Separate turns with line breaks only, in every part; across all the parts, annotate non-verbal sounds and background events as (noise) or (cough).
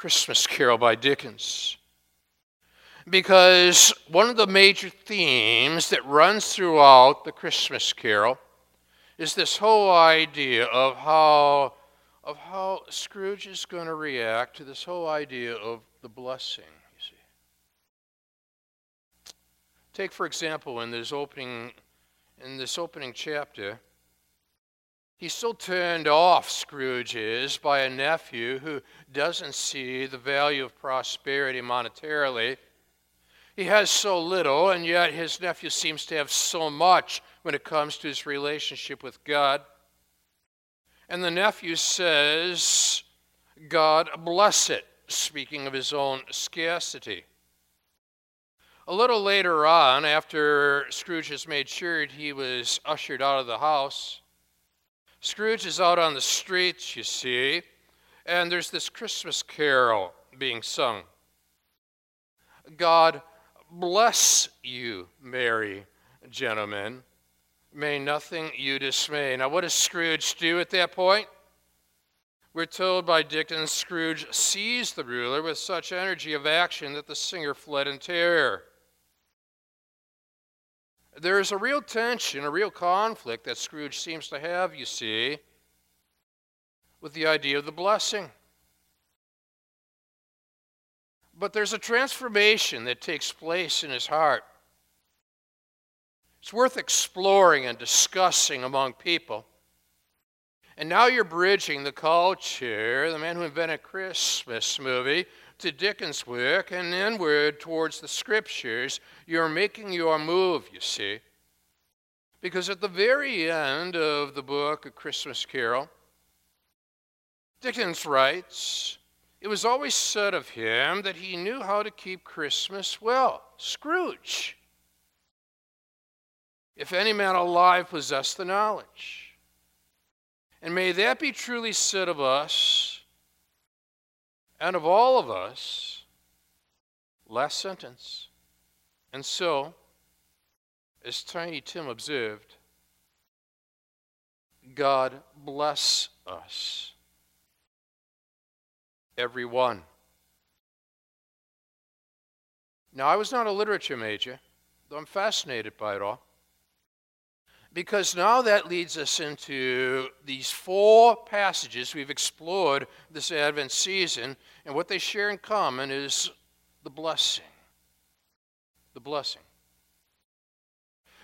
Christmas Carol by Dickens. Because one of the major themes that runs throughout the Christmas Carol is this whole idea of how, of how Scrooge is going to react to this whole idea of the blessing, you see. Take, for example, in this opening, in this opening chapter, He's still turned off, Scrooge is, by a nephew who doesn't see the value of prosperity monetarily. He has so little, and yet his nephew seems to have so much when it comes to his relationship with God. And the nephew says, God bless it, speaking of his own scarcity. A little later on, after Scrooge has made sure he was ushered out of the house, Scrooge is out on the streets, you see, and there's this Christmas carol being sung. God bless you, merry gentlemen. May nothing you dismay. Now, what does Scrooge do at that point? We're told by Dickens Scrooge seized the ruler with such energy of action that the singer fled in terror there is a real tension, a real conflict that Scrooge seems to have, you see, with the idea of the blessing. But there's a transformation that takes place in his heart. It's worth exploring and discussing among people. And now you're bridging the culture, the man who invented Christmas movie, to Dickens' work and inward towards the scriptures, you're making your move, you see. Because at the very end of the book, A Christmas Carol, Dickens writes, It was always said of him that he knew how to keep Christmas well. Scrooge. If any man alive possessed the knowledge. And may that be truly said of us and of all of us, last sentence. And so, as Tiny Tim observed, God bless us, everyone. Now, I was not a literature major, though I'm fascinated by it all. Because now that leads us into these four passages we've explored this Advent season, and what they share in common is the blessing. The blessing.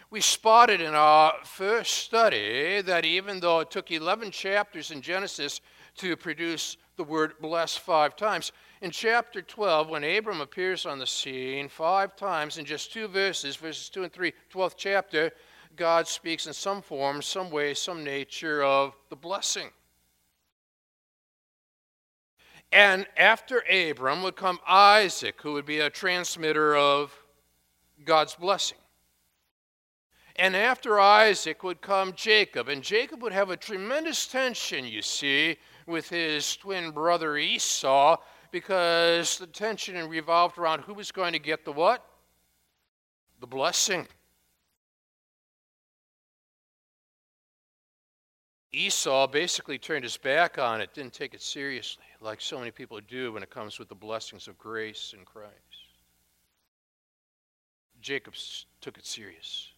We spotted in our first study that even though it took 11 chapters in Genesis to produce the word bless five times, in chapter 12, when Abram appears on the scene five times in just two verses, verses 2 and 3, 12th chapter, God speaks in some form, some way, some nature of the blessing. And after Abram would come Isaac, who would be a transmitter of God's blessing. And after Isaac would come Jacob, and Jacob would have a tremendous tension, you see, with his twin brother Esau, because the tension revolved around who was going to get the what? The blessing. Esau basically turned his back on it, didn't take it seriously, like so many people do when it comes with the blessings of grace in Christ. Jacob took it serious.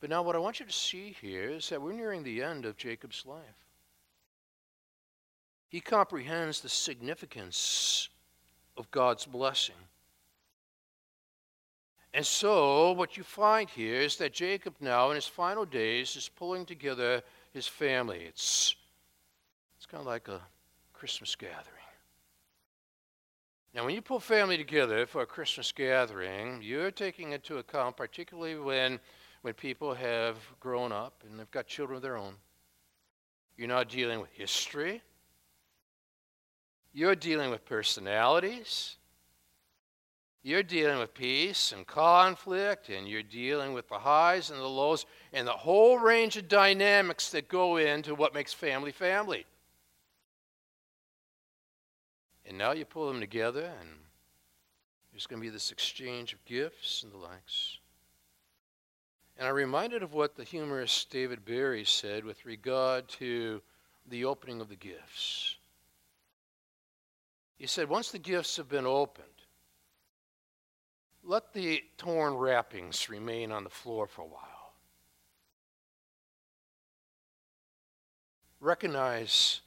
But now, what I want you to see here is that we're nearing the end of Jacob's life. He comprehends the significance of God's blessing. And so, what you find here is that Jacob now, in his final days, is pulling together his family. It's, it's kind of like a Christmas gathering. Now, when you pull family together for a Christmas gathering, you're taking into account, particularly when, when people have grown up and they've got children of their own, you're not dealing with history, you're dealing with personalities. You're dealing with peace and conflict, and you're dealing with the highs and the lows, and the whole range of dynamics that go into what makes family family. And now you pull them together, and there's going to be this exchange of gifts and the likes. And I'm reminded of what the humorist David Barry said with regard to the opening of the gifts. He said, once the gifts have been opened, let the torn wrappings remain on the floor for a while. Recognize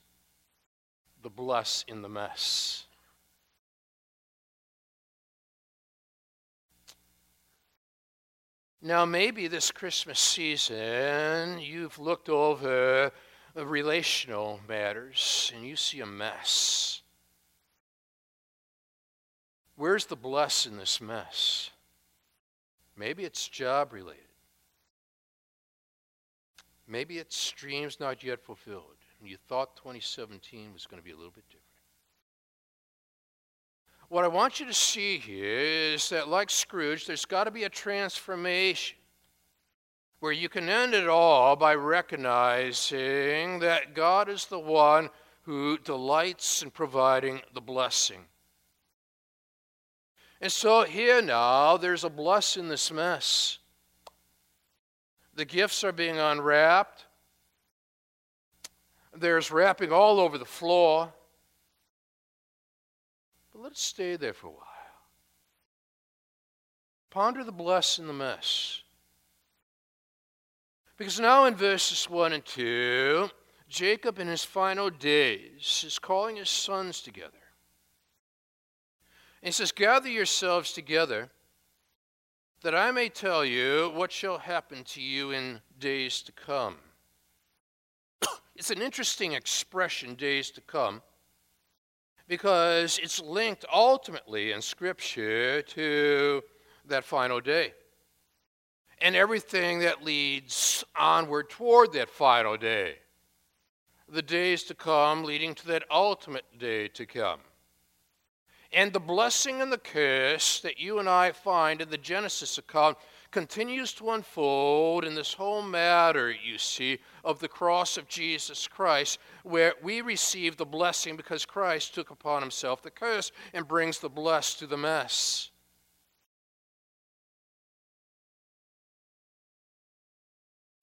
the bless in the mess. Now, maybe this Christmas season, you've looked over relational matters and you see a mess. Where's the bless in this mess? Maybe it's job related. Maybe it's dreams not yet fulfilled, and you thought 2017 was going to be a little bit different. What I want you to see here is that, like Scrooge, there's got to be a transformation where you can end it all by recognizing that God is the one who delights in providing the blessing. And so here now, there's a bless in this mess. The gifts are being unwrapped. There's wrapping all over the floor. But let's stay there for a while. Ponder the bless in the mess. Because now in verses 1 and 2, Jacob in his final days is calling his sons together. He says, Gather yourselves together, that I may tell you what shall happen to you in days to come. (coughs) it's an interesting expression, days to come, because it's linked ultimately in Scripture to that final day and everything that leads onward toward that final day. The days to come leading to that ultimate day to come. And the blessing and the curse that you and I find in the Genesis account continues to unfold in this whole matter, you see, of the cross of Jesus Christ, where we receive the blessing because Christ took upon himself the curse and brings the blessed to the mess.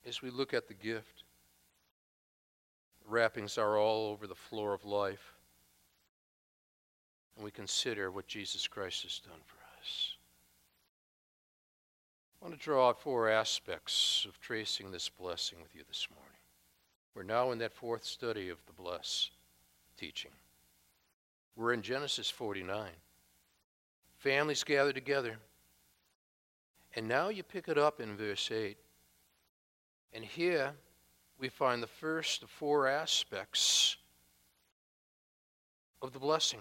As we look at the gift, wrappings are all over the floor of life and we consider what Jesus Christ has done for us. I want to draw out four aspects of tracing this blessing with you this morning. We're now in that fourth study of the bless teaching. We're in Genesis 49. Families gather together. And now you pick it up in verse 8. And here we find the first of four aspects of the blessing.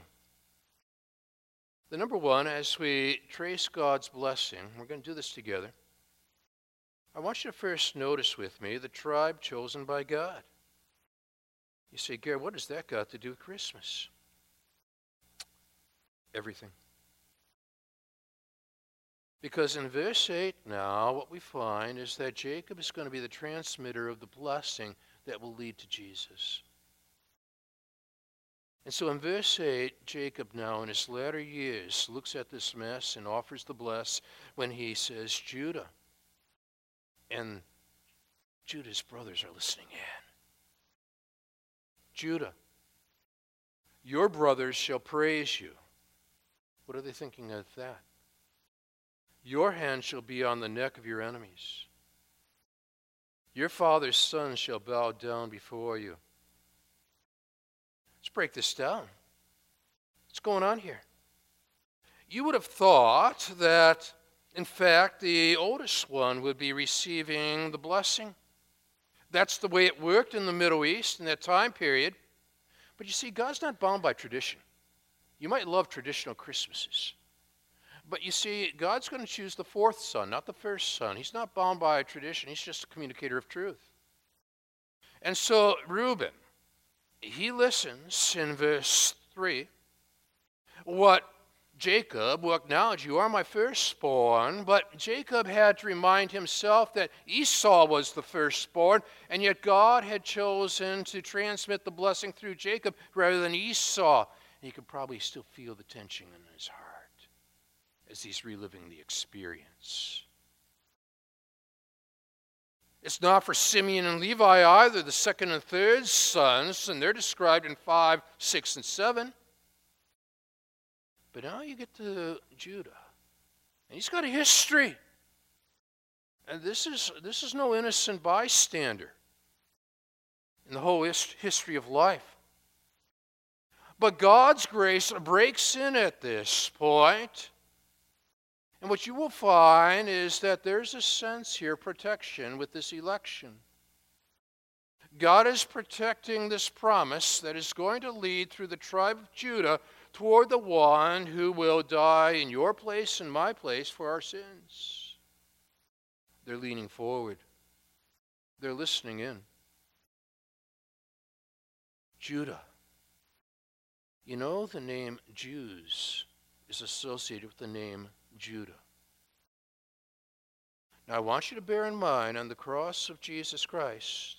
The number one, as we trace God's blessing, we're going to do this together. I want you to first notice with me the tribe chosen by God. You say, Gary, what does that got to do with Christmas? Everything. Because in verse 8 now, what we find is that Jacob is going to be the transmitter of the blessing that will lead to Jesus. And so in verse 8, Jacob now in his latter years looks at this mess and offers the bless when he says, Judah. And Judah's brothers are listening in. Judah, your brothers shall praise you. What are they thinking of that? Your hand shall be on the neck of your enemies. Your father's sons shall bow down before you. Let's break this down. What's going on here? You would have thought that, in fact, the oldest one would be receiving the blessing. That's the way it worked in the Middle East in that time period. But you see, God's not bound by tradition. You might love traditional Christmases. But you see, God's going to choose the fourth son, not the first son. He's not bound by tradition, he's just a communicator of truth. And so, Reuben, he listens in verse 3 what Jacob will acknowledge, You are my firstborn, but Jacob had to remind himself that Esau was the firstborn, and yet God had chosen to transmit the blessing through Jacob rather than Esau. And he could probably still feel the tension in his heart as he's reliving the experience. It's not for Simeon and Levi either, the second and third sons, and they're described in 5, 6, and 7. But now you get to Judah. And he's got a history. And this is, this is no innocent bystander in the whole history of life. But God's grace breaks in at this point. And what you will find is that there's a sense here, protection with this election. God is protecting this promise that is going to lead through the tribe of Judah toward the one who will die in your place and my place for our sins. They're leaning forward, they're listening in. Judah. You know, the name Jews is associated with the name Judah. Now, I want you to bear in mind on the cross of Jesus Christ,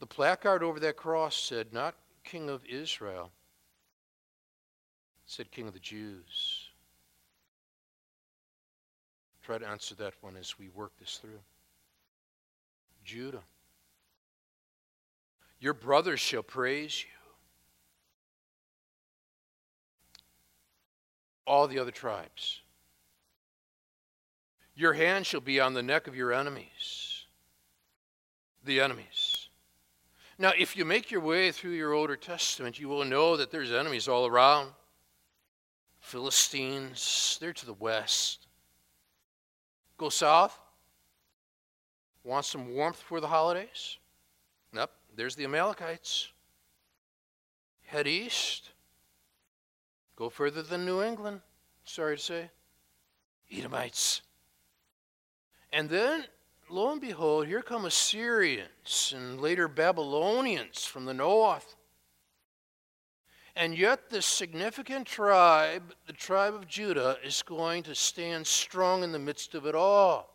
the placard over that cross said, not King of Israel, said King of the Jews. Try to answer that one as we work this through. Judah. Your brothers shall praise you. All the other tribes. Your hand shall be on the neck of your enemies. The enemies. Now, if you make your way through your Older Testament, you will know that there's enemies all around. Philistines, they're to the west. Go south. Want some warmth for the holidays? Nope, there's the Amalekites. Head east. Go further than New England, sorry to say. Edomites. And then, lo and behold, here come Assyrians and later Babylonians from the north. And yet, this significant tribe, the tribe of Judah, is going to stand strong in the midst of it all.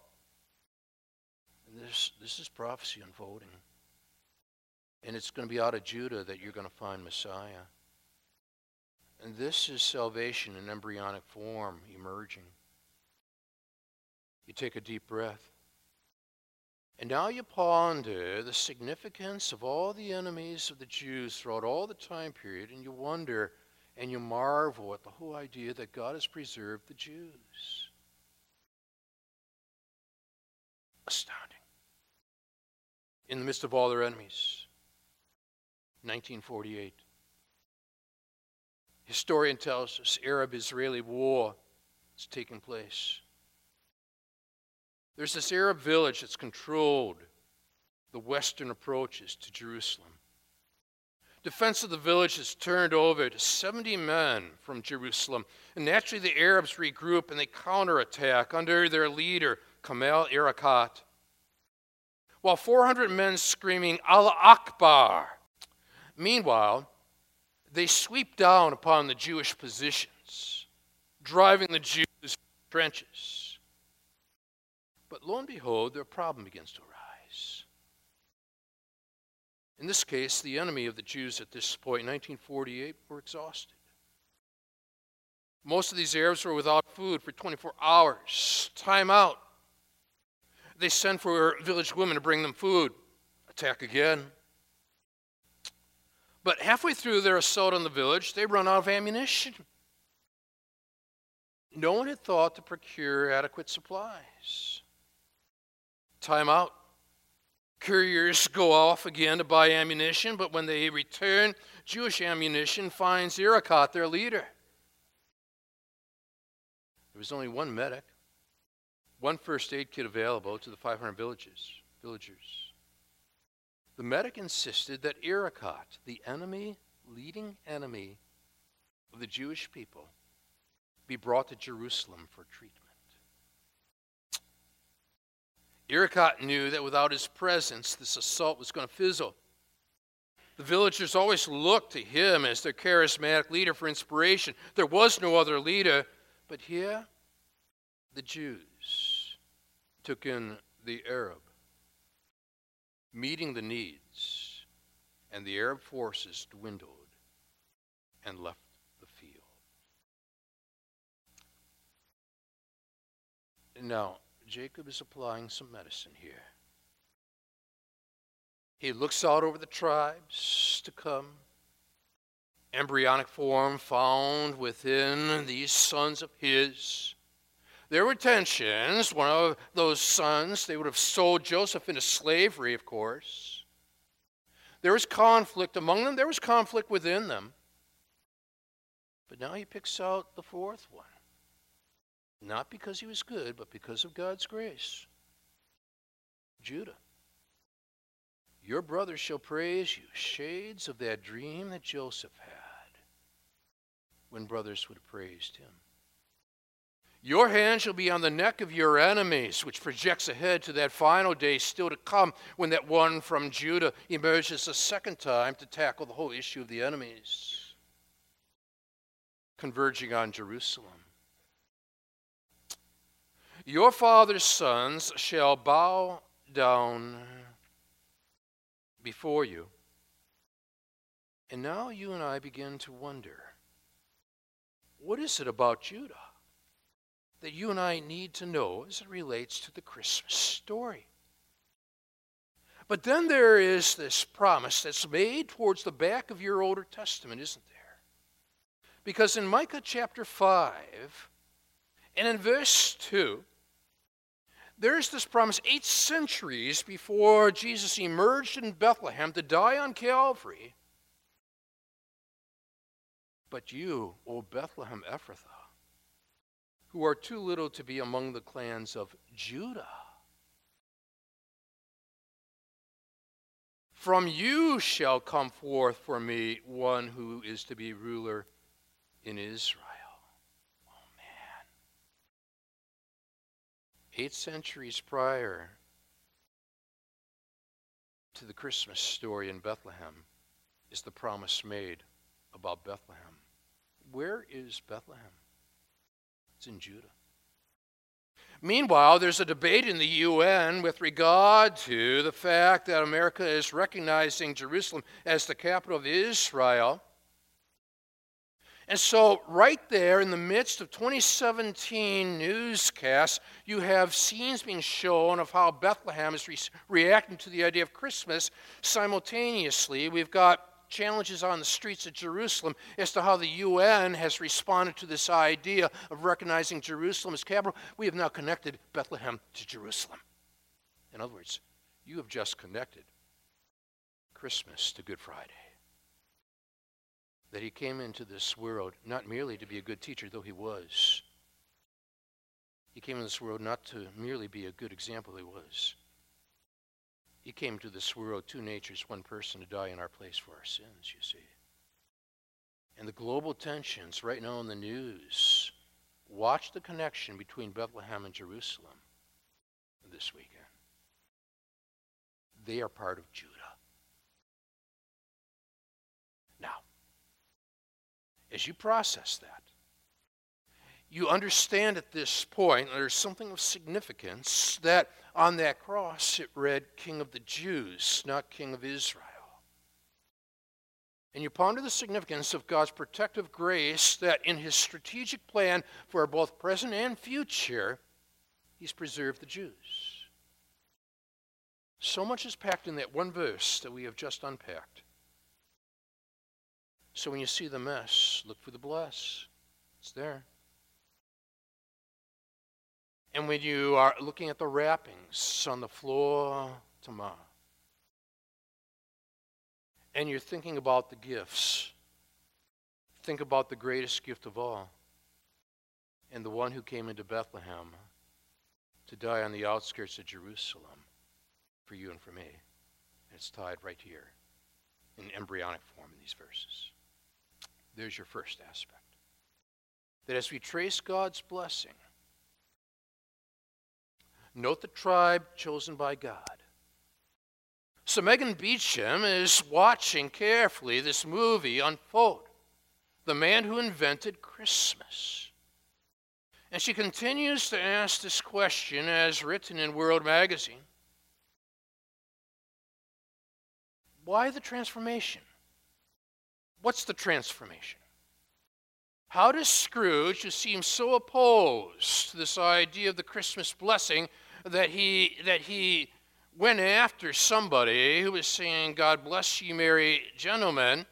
And this, this is prophecy unfolding. And it's going to be out of Judah that you're going to find Messiah. And this is salvation in embryonic form emerging. You take a deep breath. And now you ponder the significance of all the enemies of the Jews throughout all the time period, and you wonder and you marvel at the whole idea that God has preserved the Jews. Astounding. In the midst of all their enemies, 1948. Historian tells us Arab Israeli war is taking place. There's this Arab village that's controlled the western approaches to Jerusalem. Defense of the village is turned over to 70 men from Jerusalem. And naturally, the Arabs regroup and they counterattack under their leader, Kamal Irakat. While 400 men screaming, Allah Akbar. Meanwhile, they sweep down upon the Jewish positions, driving the Jews trenches. But lo and behold, their problem begins to arise. In this case, the enemy of the Jews at this point, 1948, were exhausted. Most of these Arabs were without food for 24 hours. Time out. They send for village women to bring them food. Attack again. But halfway through their assault on the village, they run out of ammunition. No one had thought to procure adequate supplies. Time out. Couriers go off again to buy ammunition, but when they return, Jewish ammunition finds Arakat, their leader. There was only one medic, one first aid kit available to the 500 villages, villagers. The medic insisted that Arakat, the enemy, leading enemy of the Jewish people, be brought to Jerusalem for treatment. Arakat knew that without his presence, this assault was going to fizzle. The villagers always looked to him as their charismatic leader for inspiration. There was no other leader, but here, the Jews took in the Arab, meeting the needs, and the Arab forces dwindled and left the field. Now, Jacob is applying some medicine here. He looks out over the tribes to come, embryonic form found within these sons of his. There were tensions. One of those sons, they would have sold Joseph into slavery, of course. There was conflict among them, there was conflict within them. But now he picks out the fourth one. Not because he was good, but because of God's grace. Judah. Your brothers shall praise you. Shades of that dream that Joseph had when brothers would have praised him. Your hand shall be on the neck of your enemies, which projects ahead to that final day still to come when that one from Judah emerges a second time to tackle the whole issue of the enemies, converging on Jerusalem. Your father's sons shall bow down before you. And now you and I begin to wonder what is it about Judah that you and I need to know as it relates to the Christmas story? But then there is this promise that's made towards the back of your older testament, isn't there? Because in Micah chapter 5 and in verse 2, there's this promise eight centuries before Jesus emerged in Bethlehem to die on Calvary. But you, O Bethlehem Ephrathah, who are too little to be among the clans of Judah, from you shall come forth for me one who is to be ruler in Israel. Oh, man. Eight centuries prior to the Christmas story in Bethlehem is the promise made about Bethlehem. Where is Bethlehem? It's in Judah. Meanwhile, there's a debate in the UN with regard to the fact that America is recognizing Jerusalem as the capital of Israel. And so, right there in the midst of 2017 newscasts, you have scenes being shown of how Bethlehem is re- reacting to the idea of Christmas. Simultaneously, we've got challenges on the streets of Jerusalem as to how the UN has responded to this idea of recognizing Jerusalem as capital. We have now connected Bethlehem to Jerusalem. In other words, you have just connected Christmas to Good Friday. That he came into this world not merely to be a good teacher, though he was. He came into this world not to merely be a good example, he was he came to this world, two natures, one person to die in our place for our sins, you see. And the global tensions right now in the news, watch the connection between Bethlehem and Jerusalem this weekend. They are part of Judah. Now, as you process that, you understand at this point there's something of significance that on that cross it read King of the Jews, not King of Israel. And you ponder the significance of God's protective grace that in his strategic plan for both present and future, he's preserved the Jews. So much is packed in that one verse that we have just unpacked. So when you see the mess, look for the bless. It's there. And when you are looking at the wrappings on the floor tomorrow, and you're thinking about the gifts, think about the greatest gift of all, and the one who came into Bethlehem to die on the outskirts of Jerusalem for you and for me. And it's tied right here in embryonic form in these verses. There's your first aspect. That as we trace God's blessing, Note the tribe chosen by God. So Megan Basham is watching carefully this movie unfold The Man Who Invented Christmas. And she continues to ask this question as written in World Magazine Why the transformation? What's the transformation? How does Scrooge, who seems so opposed to this idea of the Christmas blessing, that he, that he went after somebody who was saying, God bless you, merry gentlemen,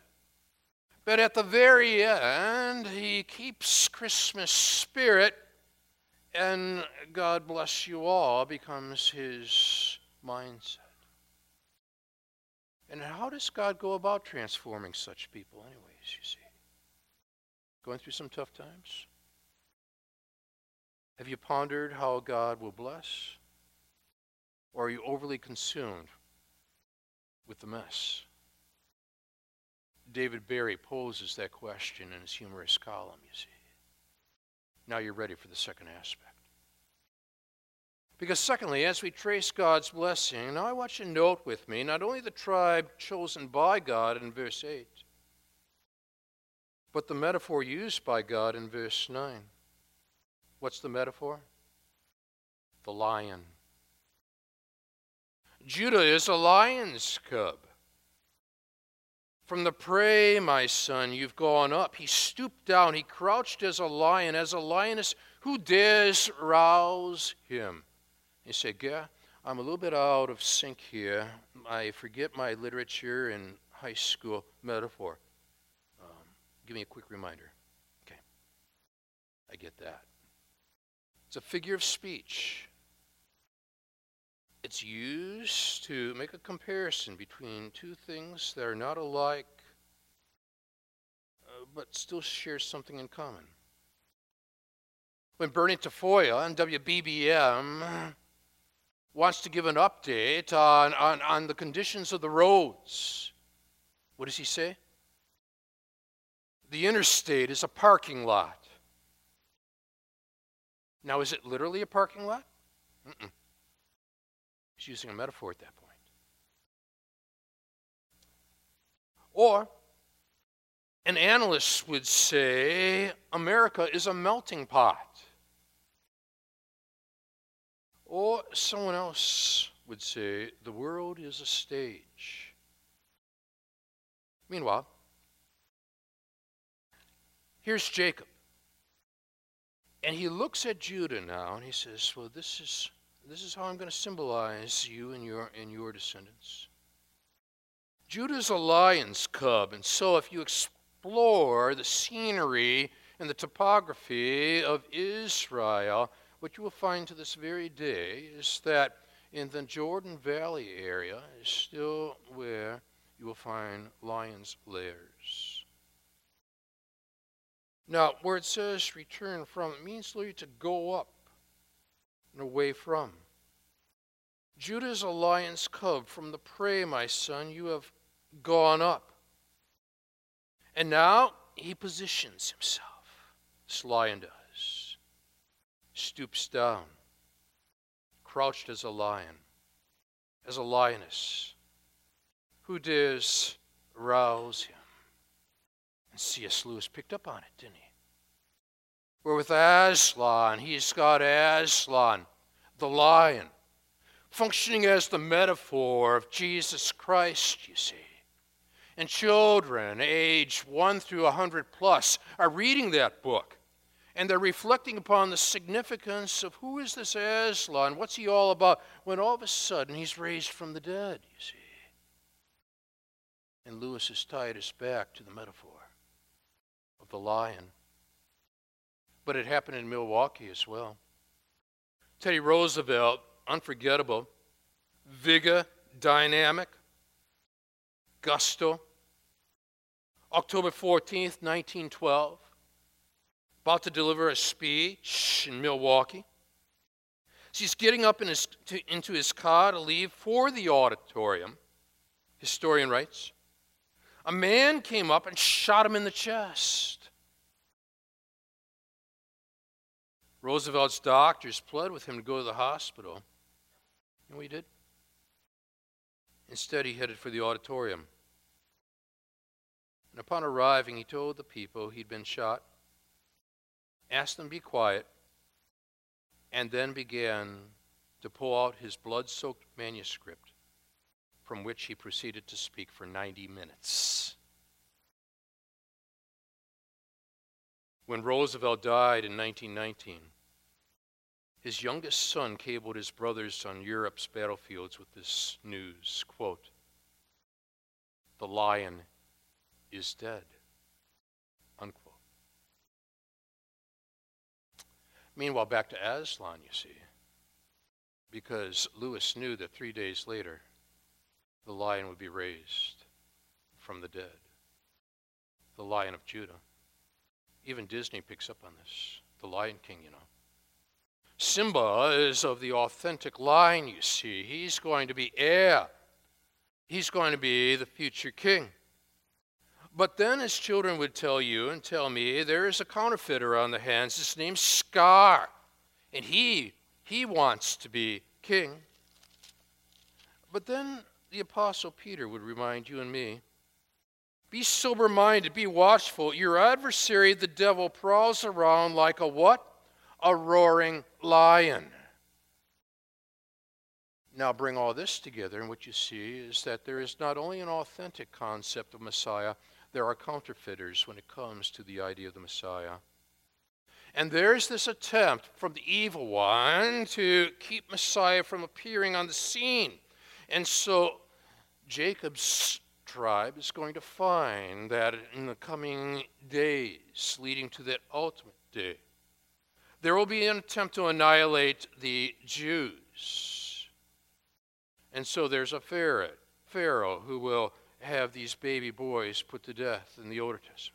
But at the very end, he keeps Christmas spirit, and God bless you all becomes his mindset. And how does God go about transforming such people, anyways, you see? Going through some tough times? Have you pondered how God will bless? Or are you overly consumed with the mess? David Barry poses that question in his humorous column, you see. Now you're ready for the second aspect. Because, secondly, as we trace God's blessing, now I want you to note with me not only the tribe chosen by God in verse 8, but the metaphor used by God in verse 9. What's the metaphor? The lion. Judah is a lion's cub. From the prey, my son, you've gone up. He stooped down. He crouched as a lion, as a lioness. Who dares rouse him? He said, Yeah, I'm a little bit out of sync here. I forget my literature and high school metaphor. Give me a quick reminder. Okay. I get that. It's a figure of speech. It's used to make a comparison between two things that are not alike uh, but still share something in common. When Bernie Tafoya on WBBM wants to give an update on, on, on the conditions of the roads, what does he say? The interstate is a parking lot. Now, is it literally a parking lot? Mm-mm. He's using a metaphor at that point. Or, an analyst would say America is a melting pot. Or someone else would say the world is a stage. Meanwhile, here's Jacob. And he looks at Judah now and he says, Well, this is this is how I'm going to symbolize you and your, and your descendants. Judah's a lion's cub, and so if you explore the scenery and the topography of Israel, what you will find to this very day is that in the Jordan Valley area is still where you will find lions' lairs. Now, where it says return from, it means literally to go up and away from. Judah is a lion's cub. From the prey, my son, you have gone up. And now he positions himself. This lion does. Stoops down. Crouched as a lion, as a lioness. Who dares rouse him? And C.S. Lewis picked up on it, didn't he? We're with Aslan. He's got Aslan, the lion, functioning as the metaphor of Jesus Christ, you see. And children, age 1 through 100 plus, are reading that book. And they're reflecting upon the significance of who is this Aslan? What's he all about? When all of a sudden he's raised from the dead, you see. And Lewis has tied us back to the metaphor of the lion but it happened in Milwaukee as well. Teddy Roosevelt, unforgettable, vigor, dynamic, gusto. October 14th, 1912, about to deliver a speech in Milwaukee. He's getting up in his, to, into his car to leave for the auditorium. Historian writes, a man came up and shot him in the chest. Roosevelt's doctors pled with him to go to the hospital. And we did. Instead, he headed for the auditorium. And upon arriving, he told the people he'd been shot, asked them to be quiet, and then began to pull out his blood soaked manuscript, from which he proceeded to speak for 90 minutes. When Roosevelt died in 1919, his youngest son cabled his brothers on Europe's battlefields with this news quote, The lion is dead. Unquote. Meanwhile, back to Aslan, you see, because Lewis knew that three days later, the lion would be raised from the dead. The lion of Judah. Even Disney picks up on this. The Lion King, you know. Simba is of the authentic line, you see. He's going to be heir. He's going to be the future king. But then, as children would tell you and tell me, there is a counterfeiter on the hands. His name's Scar. And he, he wants to be king. But then the Apostle Peter would remind you and me be sober minded, be watchful. Your adversary, the devil, prowls around like a what? a roaring lion. Now, bring all this together, and what you see is that there is not only an authentic concept of Messiah, there are counterfeiters when it comes to the idea of the Messiah. And there's this attempt from the evil one to keep Messiah from appearing on the scene. And so Jacob's tribe is going to find that in the coming days, leading to that ultimate day, there will be an attempt to annihilate the Jews. And so there's a Pharaoh who will have these baby boys put to death in the Old Testament.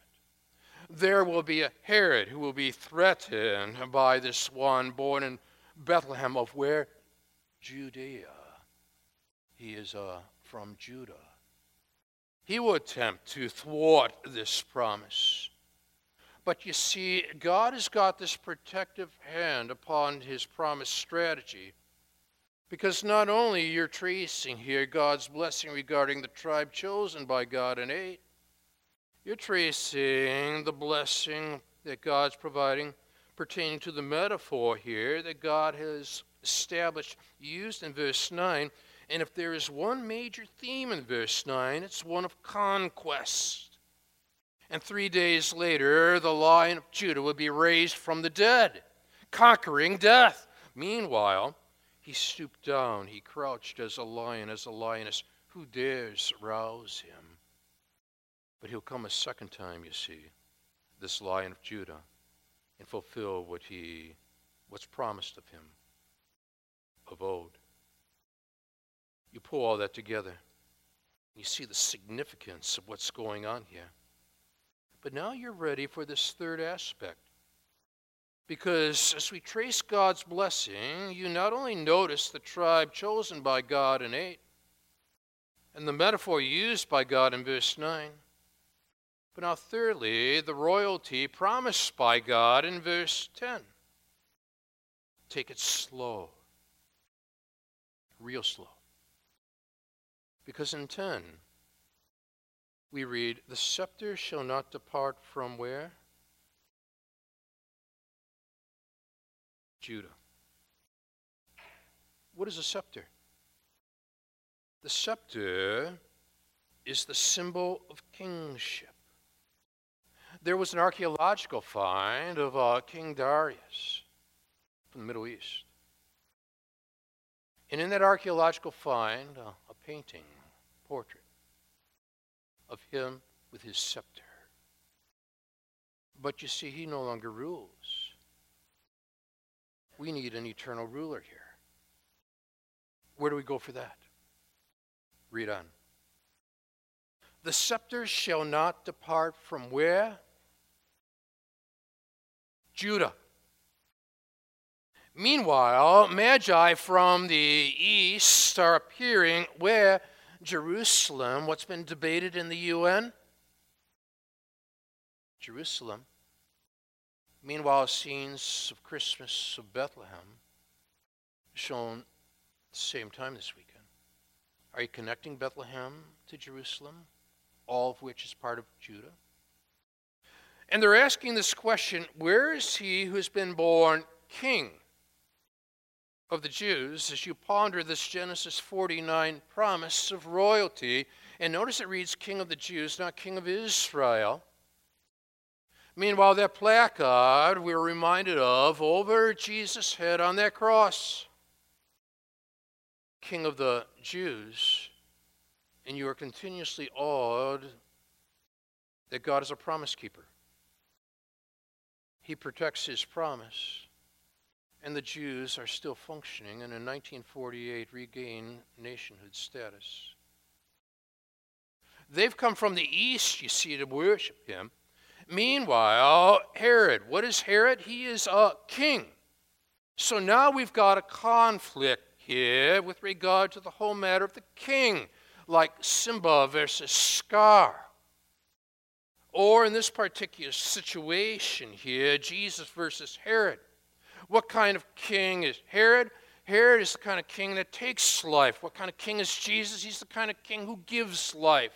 There will be a Herod who will be threatened by this one born in Bethlehem of where? Judea. He is uh, from Judah. He will attempt to thwart this promise. But you see, God has got this protective hand upon his promised strategy. Because not only you're tracing here God's blessing regarding the tribe chosen by God in 8, you're tracing the blessing that God's providing pertaining to the metaphor here that God has established, used in verse 9. And if there is one major theme in verse 9, it's one of conquest. And three days later, the lion of Judah would be raised from the dead, conquering death. Meanwhile, he stooped down, he crouched as a lion, as a lioness. Who dares rouse him? But he'll come a second time, you see, this lion of Judah, and fulfill what he what's promised of him of old. You pull all that together, you see the significance of what's going on here. But now you're ready for this third aspect. Because as we trace God's blessing, you not only notice the tribe chosen by God in 8, and the metaphor used by God in verse 9, but now, thirdly, the royalty promised by God in verse 10. Take it slow, real slow. Because in 10, we read, The scepter shall not depart from where? Judah. What is a scepter? The scepter is the symbol of kingship. There was an archaeological find of uh, King Darius from the Middle East. And in that archaeological find, uh, a painting, portrait of him with his scepter. But you see, he no longer rules. We need an eternal ruler here. Where do we go for that? Read on. The scepter shall not depart from where? Judah. Meanwhile, magi from the east are appearing where? Jerusalem, what's been debated in the UN? Jerusalem. Meanwhile, scenes of Christmas of Bethlehem shown at the same time this weekend. Are you connecting Bethlehem to Jerusalem, all of which is part of Judah? And they're asking this question where is he who has been born king? Of the Jews as you ponder this Genesis 49 promise of royalty. And notice it reads King of the Jews, not King of Israel. Meanwhile, that placard we're reminded of over Jesus' head on that cross King of the Jews. And you are continuously awed that God is a promise keeper. He protects his promise and the Jews are still functioning and in 1948 regain nationhood status. They've come from the east, you see, to worship him. Meanwhile, Herod, what is Herod? He is a king. So now we've got a conflict here with regard to the whole matter of the king, like Simba versus Scar. Or in this particular situation here, Jesus versus Herod. What kind of king is Herod? Herod is the kind of king that takes life. What kind of king is Jesus? He's the kind of king who gives life.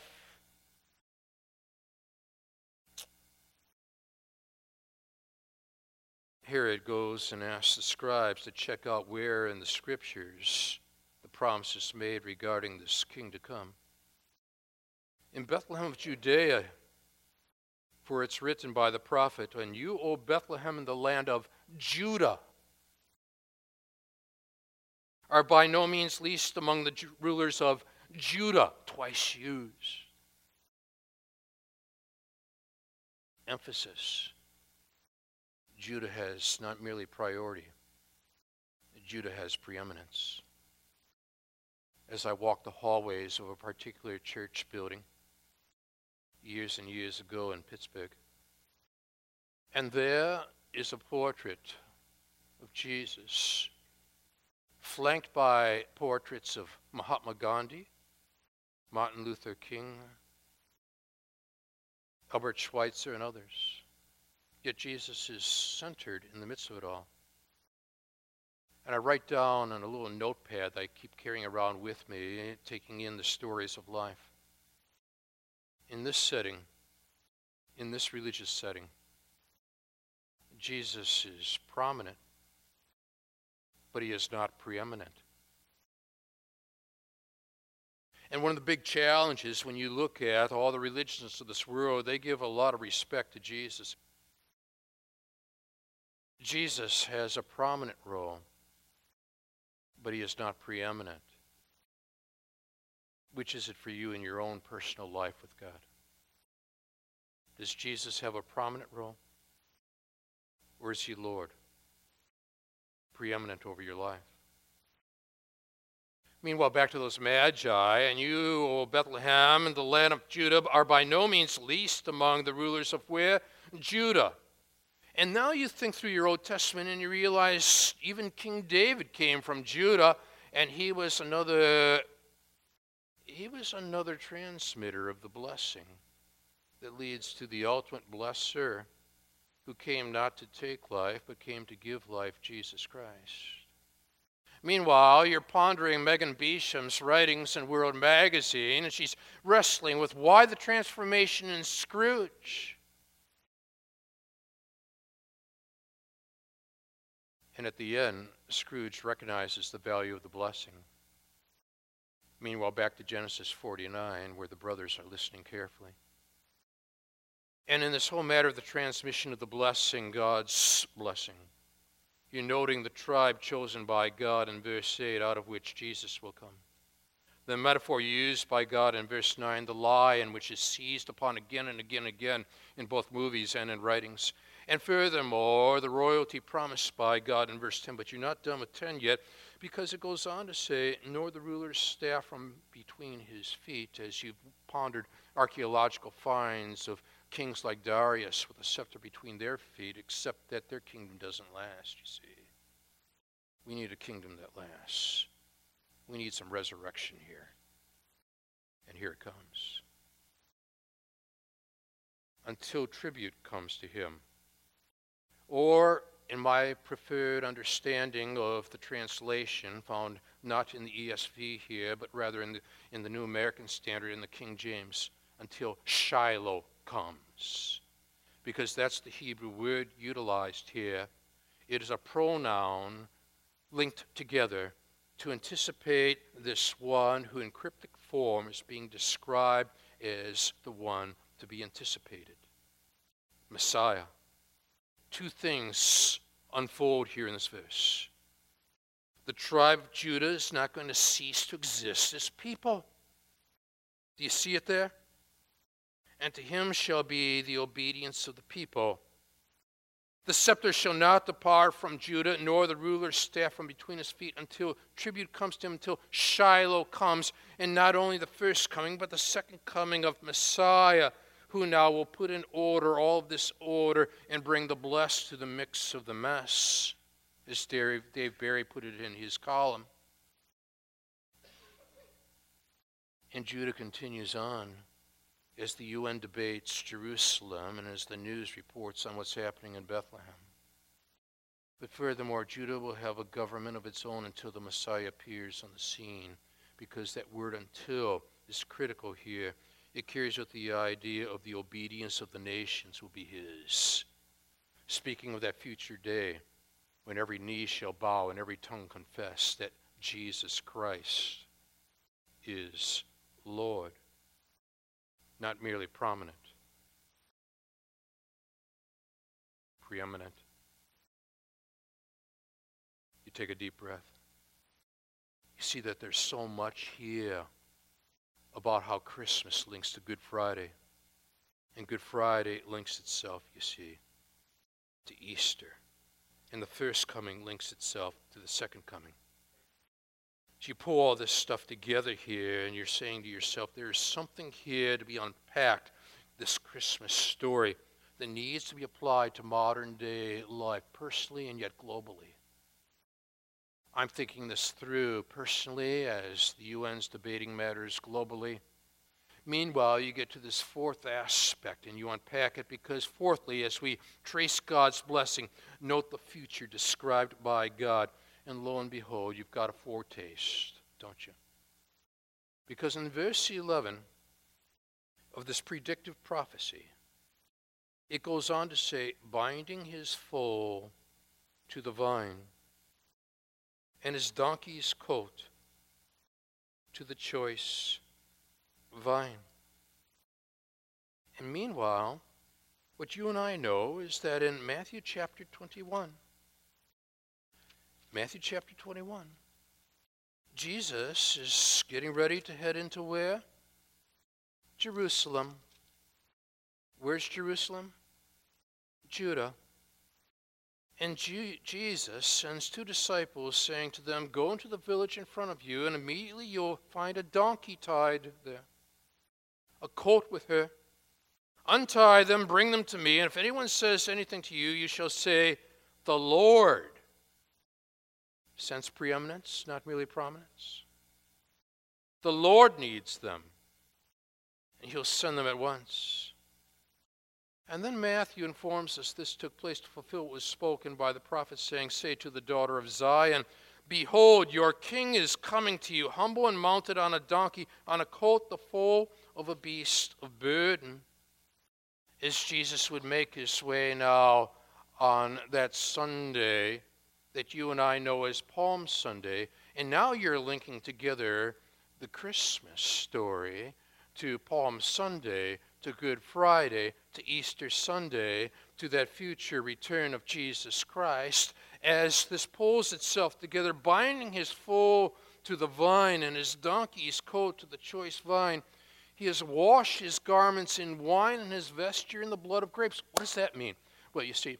Herod goes and asks the scribes to check out where in the scriptures the promises made regarding this king to come. In Bethlehem of Judea, for it's written by the prophet, And you, O Bethlehem, in the land of Judah, are by no means least among the rulers of Judah, twice used. Emphasis Judah has not merely priority, Judah has preeminence. As I walked the hallways of a particular church building years and years ago in Pittsburgh, and there is a portrait of Jesus, flanked by portraits of Mahatma Gandhi, Martin Luther King, Albert Schweitzer, and others. Yet Jesus is centered in the midst of it all. And I write down on a little notepad that I keep carrying around with me, taking in the stories of life. In this setting, in this religious setting, Jesus is prominent, but he is not preeminent. And one of the big challenges when you look at all the religions of this world, they give a lot of respect to Jesus. Jesus has a prominent role, but he is not preeminent. Which is it for you in your own personal life with God? Does Jesus have a prominent role? Or is Lord? Preeminent over your life. Meanwhile, back to those magi, and you, O Bethlehem, and the land of Judah, are by no means least among the rulers of where? Judah. And now you think through your Old Testament and you realize even King David came from Judah and he was another he was another transmitter of the blessing that leads to the ultimate blesser who came not to take life but came to give life, Jesus Christ. Meanwhile, you're pondering Megan Basham's writings in World Magazine, and she's wrestling with why the transformation in Scrooge. And at the end, Scrooge recognizes the value of the blessing. Meanwhile, back to Genesis 49, where the brothers are listening carefully. And in this whole matter of the transmission of the blessing, God's blessing, you're noting the tribe chosen by God in verse 8, out of which Jesus will come. The metaphor used by God in verse 9, the lie in which is seized upon again and again and again in both movies and in writings. And furthermore, the royalty promised by God in verse 10, but you're not done with 10 yet, because it goes on to say, nor the ruler's staff from between his feet, as you've pondered archaeological finds of kings like Darius with a scepter between their feet, except that their kingdom doesn't last, you see. We need a kingdom that lasts. We need some resurrection here. And here it comes. Until tribute comes to him or, in my preferred understanding of the translation, found not in the ESV here, but rather in the, in the New American Standard in the King James, until Shiloh comes. Because that's the Hebrew word utilized here. It is a pronoun linked together to anticipate this one who, in cryptic form, is being described as the one to be anticipated Messiah two things unfold here in this verse. The tribe of Judah is not going to cease to exist as people. Do you see it there? And to him shall be the obedience of the people. The scepter shall not depart from Judah, nor the ruler's staff from between his feet, until tribute comes to him, until Shiloh comes, and not only the first coming, but the second coming of Messiah, who now will put in order all of this order and bring the blessed to the mix of the mess, as Dave, Barry put it in his column. And Judah continues on as the UN debates Jerusalem and as the news reports on what's happening in Bethlehem. But furthermore, Judah will have a government of its own until the Messiah appears on the scene, because that word until is critical here. It carries with the idea of the obedience of the nations will be his. Speaking of that future day when every knee shall bow and every tongue confess that Jesus Christ is Lord not merely prominent, preeminent. You take a deep breath. You see that there's so much here about how Christmas links to Good Friday. And Good Friday links itself, you see, to Easter. And the first coming links itself to the second coming. So you pull all this stuff together here and you're saying to yourself, there's something here to be unpacked, this Christmas story that needs to be applied to modern day life, personally and yet globally. I'm thinking this through personally as the UN's debating matters globally. Meanwhile, you get to this fourth aspect and you unpack it because, fourthly, as we trace God's blessing, note the future described by God and lo and behold, you've got a foretaste, don't you? Because in verse 11 of this predictive prophecy, it goes on to say, binding his foal to the vine, and his donkey's coat to the choice vine. And meanwhile, what you and I know is that in Matthew chapter 21, Matthew chapter 21. Jesus is getting ready to head into where? Jerusalem. Where's Jerusalem? Judah. And G- Jesus sends two disciples, saying to them, Go into the village in front of you, and immediately you'll find a donkey tied there, a colt with her. Untie them, bring them to me, and if anyone says anything to you, you shall say, The Lord sense preeminence, not merely prominence. The Lord needs them, and He'll send them at once. And then Matthew informs us this took place to fulfill what was spoken by the prophet, saying, Say to the daughter of Zion, Behold, your king is coming to you, humble and mounted on a donkey, on a colt, the foal of a beast of burden. As Jesus would make his way now on that Sunday that you and I know as Palm Sunday, and now you're linking together the Christmas story to Palm Sunday, to Good Friday, to Easter Sunday, to that future return of Jesus Christ, as this pulls itself together, binding his foal to the vine and his donkey's coat to the choice vine. He has washed his garments in wine and his vesture in the blood of grapes. What does that mean? Well, you see,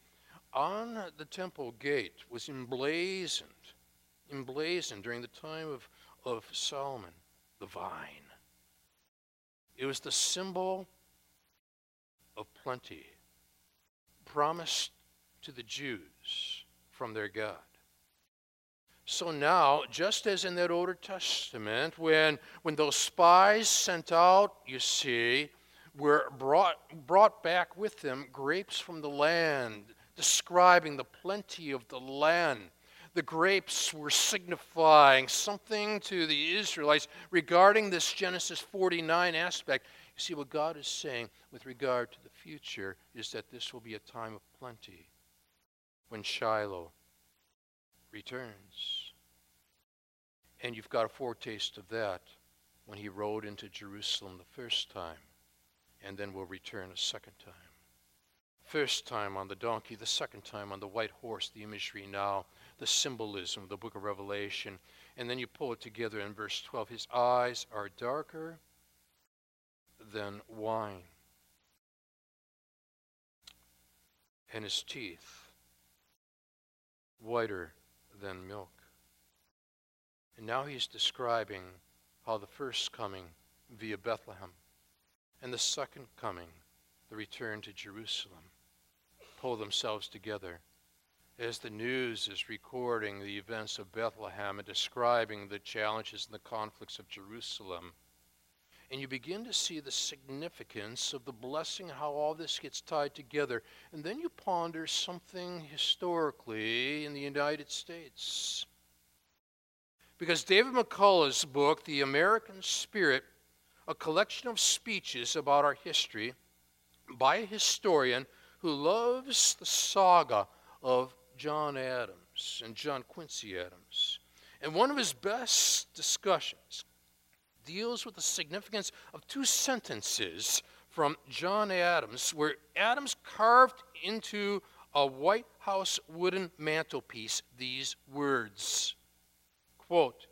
on the temple gate was emblazoned, emblazoned during the time of, of Solomon, the vine. It was the symbol of plenty promised to the Jews from their God. So now, just as in that Old Testament, when, when those spies sent out, you see, were brought, brought back with them grapes from the land, describing the plenty of the land. The grapes were signifying something to the Israelites regarding this Genesis 49 aspect. You see, what God is saying with regard to the future is that this will be a time of plenty when Shiloh returns. And you've got a foretaste of that when he rode into Jerusalem the first time and then will return a second time. First time on the donkey, the second time on the white horse, the imagery now, the symbolism of the book of Revelation. And then you pull it together in verse 12. His eyes are darker than wine, and his teeth whiter than milk. And now he's describing how the first coming via Bethlehem and the second coming, the return to Jerusalem, pull themselves together as the news is recording the events of Bethlehem and describing the challenges and the conflicts of Jerusalem. And you begin to see the significance of the blessing, how all this gets tied together. And then you ponder something historically in the United States. Because David McCullough's book, The American Spirit, a collection of speeches about our history by a historian who loves the saga of John Adams and John Quincy Adams. And one of his best discussions deals with the significance of two sentences from John Adams, where Adams carved into a White House wooden mantelpiece these words quote,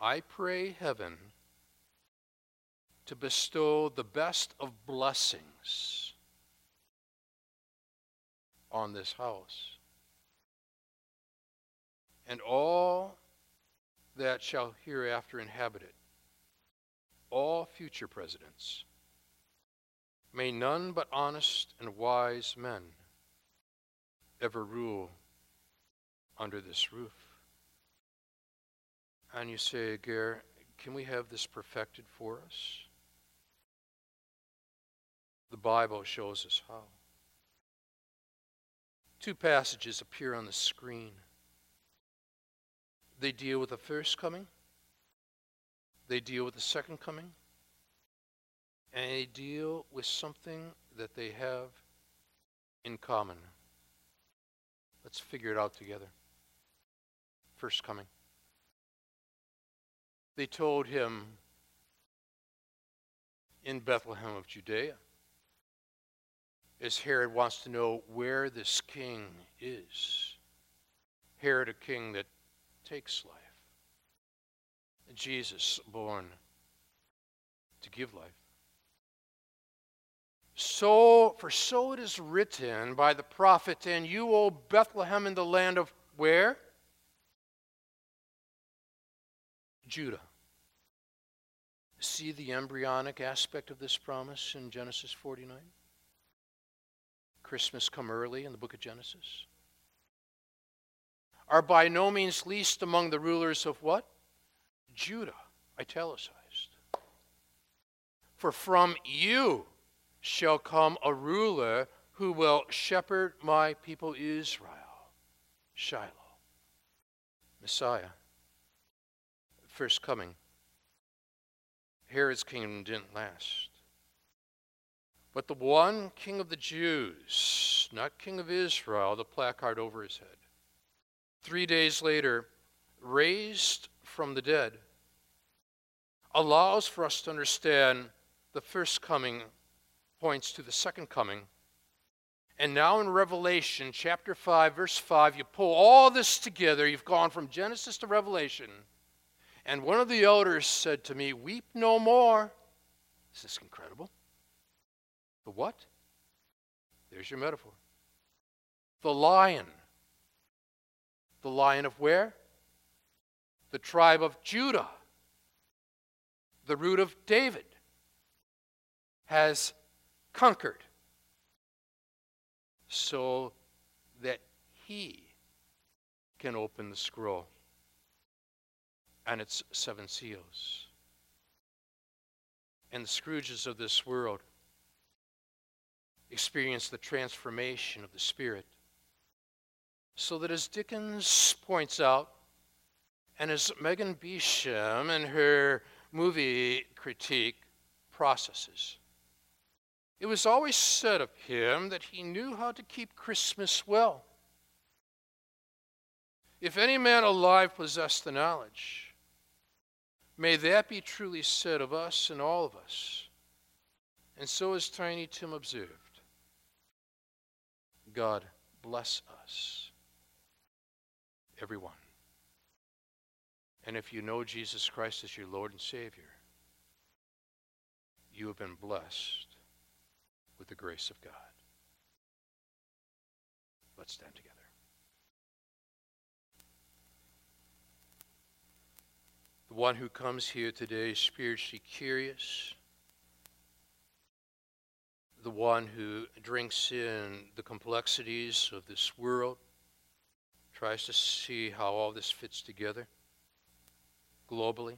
I pray heaven to bestow the best of on this house. And all that shall hereafter inhabit it, all future presidents, may none but honest and wise men ever rule under this roof. And you say, Gare, can we have this perfected for us? The Bible shows us how. Two passages appear on the screen. They deal with the first coming, they deal with the second coming, and they deal with something that they have in common. Let's figure it out together. First coming. They told him in Bethlehem of Judea is Herod wants to know where this king is. Herod, a king that takes life. Jesus, born to give life. So, for so it is written by the prophet, and you, O Bethlehem, in the land of where? Judah. See the embryonic aspect of this promise in Genesis 49? Christmas come early in the book of Genesis, are by no means least among the rulers of what? Judah, italicized. For from you shall come a ruler who will shepherd my people Israel. Shiloh. Messiah. First coming. Herod's kingdom didn't last. But the one king of the Jews, not king of Israel, the placard over his head, three days later, raised from the dead, allows for us to understand the first coming points to the second coming. And now in Revelation chapter 5, verse 5, you pull all this together. You've gone from Genesis to Revelation. And one of the elders said to me, Weep no more. Is this incredible? The what? There's your metaphor. The lion. The lion of where? The tribe of Judah. The root of David has conquered so that he can open the scroll and its seven seals. And the Scrooges of this world experience the transformation of the Spirit. So that, as Dickens points out, and as Megan Basham in her movie critique processes, it was always said of him that he knew how to keep Christmas well. If any man alive possessed the knowledge, may that be truly said of us and all of us. And so, as Tiny Tim observed, God bless us, everyone. And if you know Jesus Christ as your Lord and Savior, you have been blessed with the grace of God. Let's stand together. The one who comes here today is spiritually curious, the one who drinks in the complexities of this world, tries to see how all this fits together globally,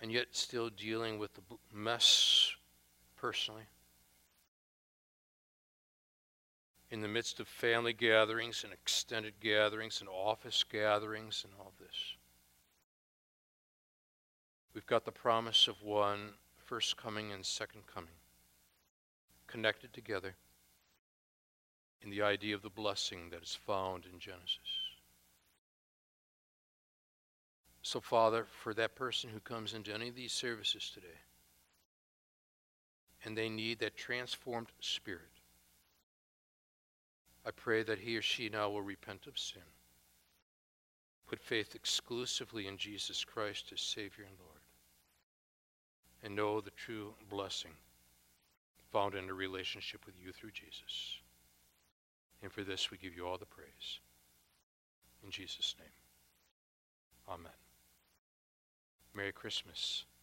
and yet still dealing with the mess personally. In the midst of family gatherings and extended gatherings and office gatherings and all this. We've got the promise of one first coming and second coming connected together in the idea of the blessing that is found in Genesis. So, Father, for that person who comes into any of these services today and they need that transformed spirit, I pray that he or she now will repent of sin, put faith exclusively in Jesus Christ as Savior and Lord, and know the true blessing found in a relationship with you through Jesus. And for this, we give you all the praise. In Jesus' name, amen. Merry Christmas.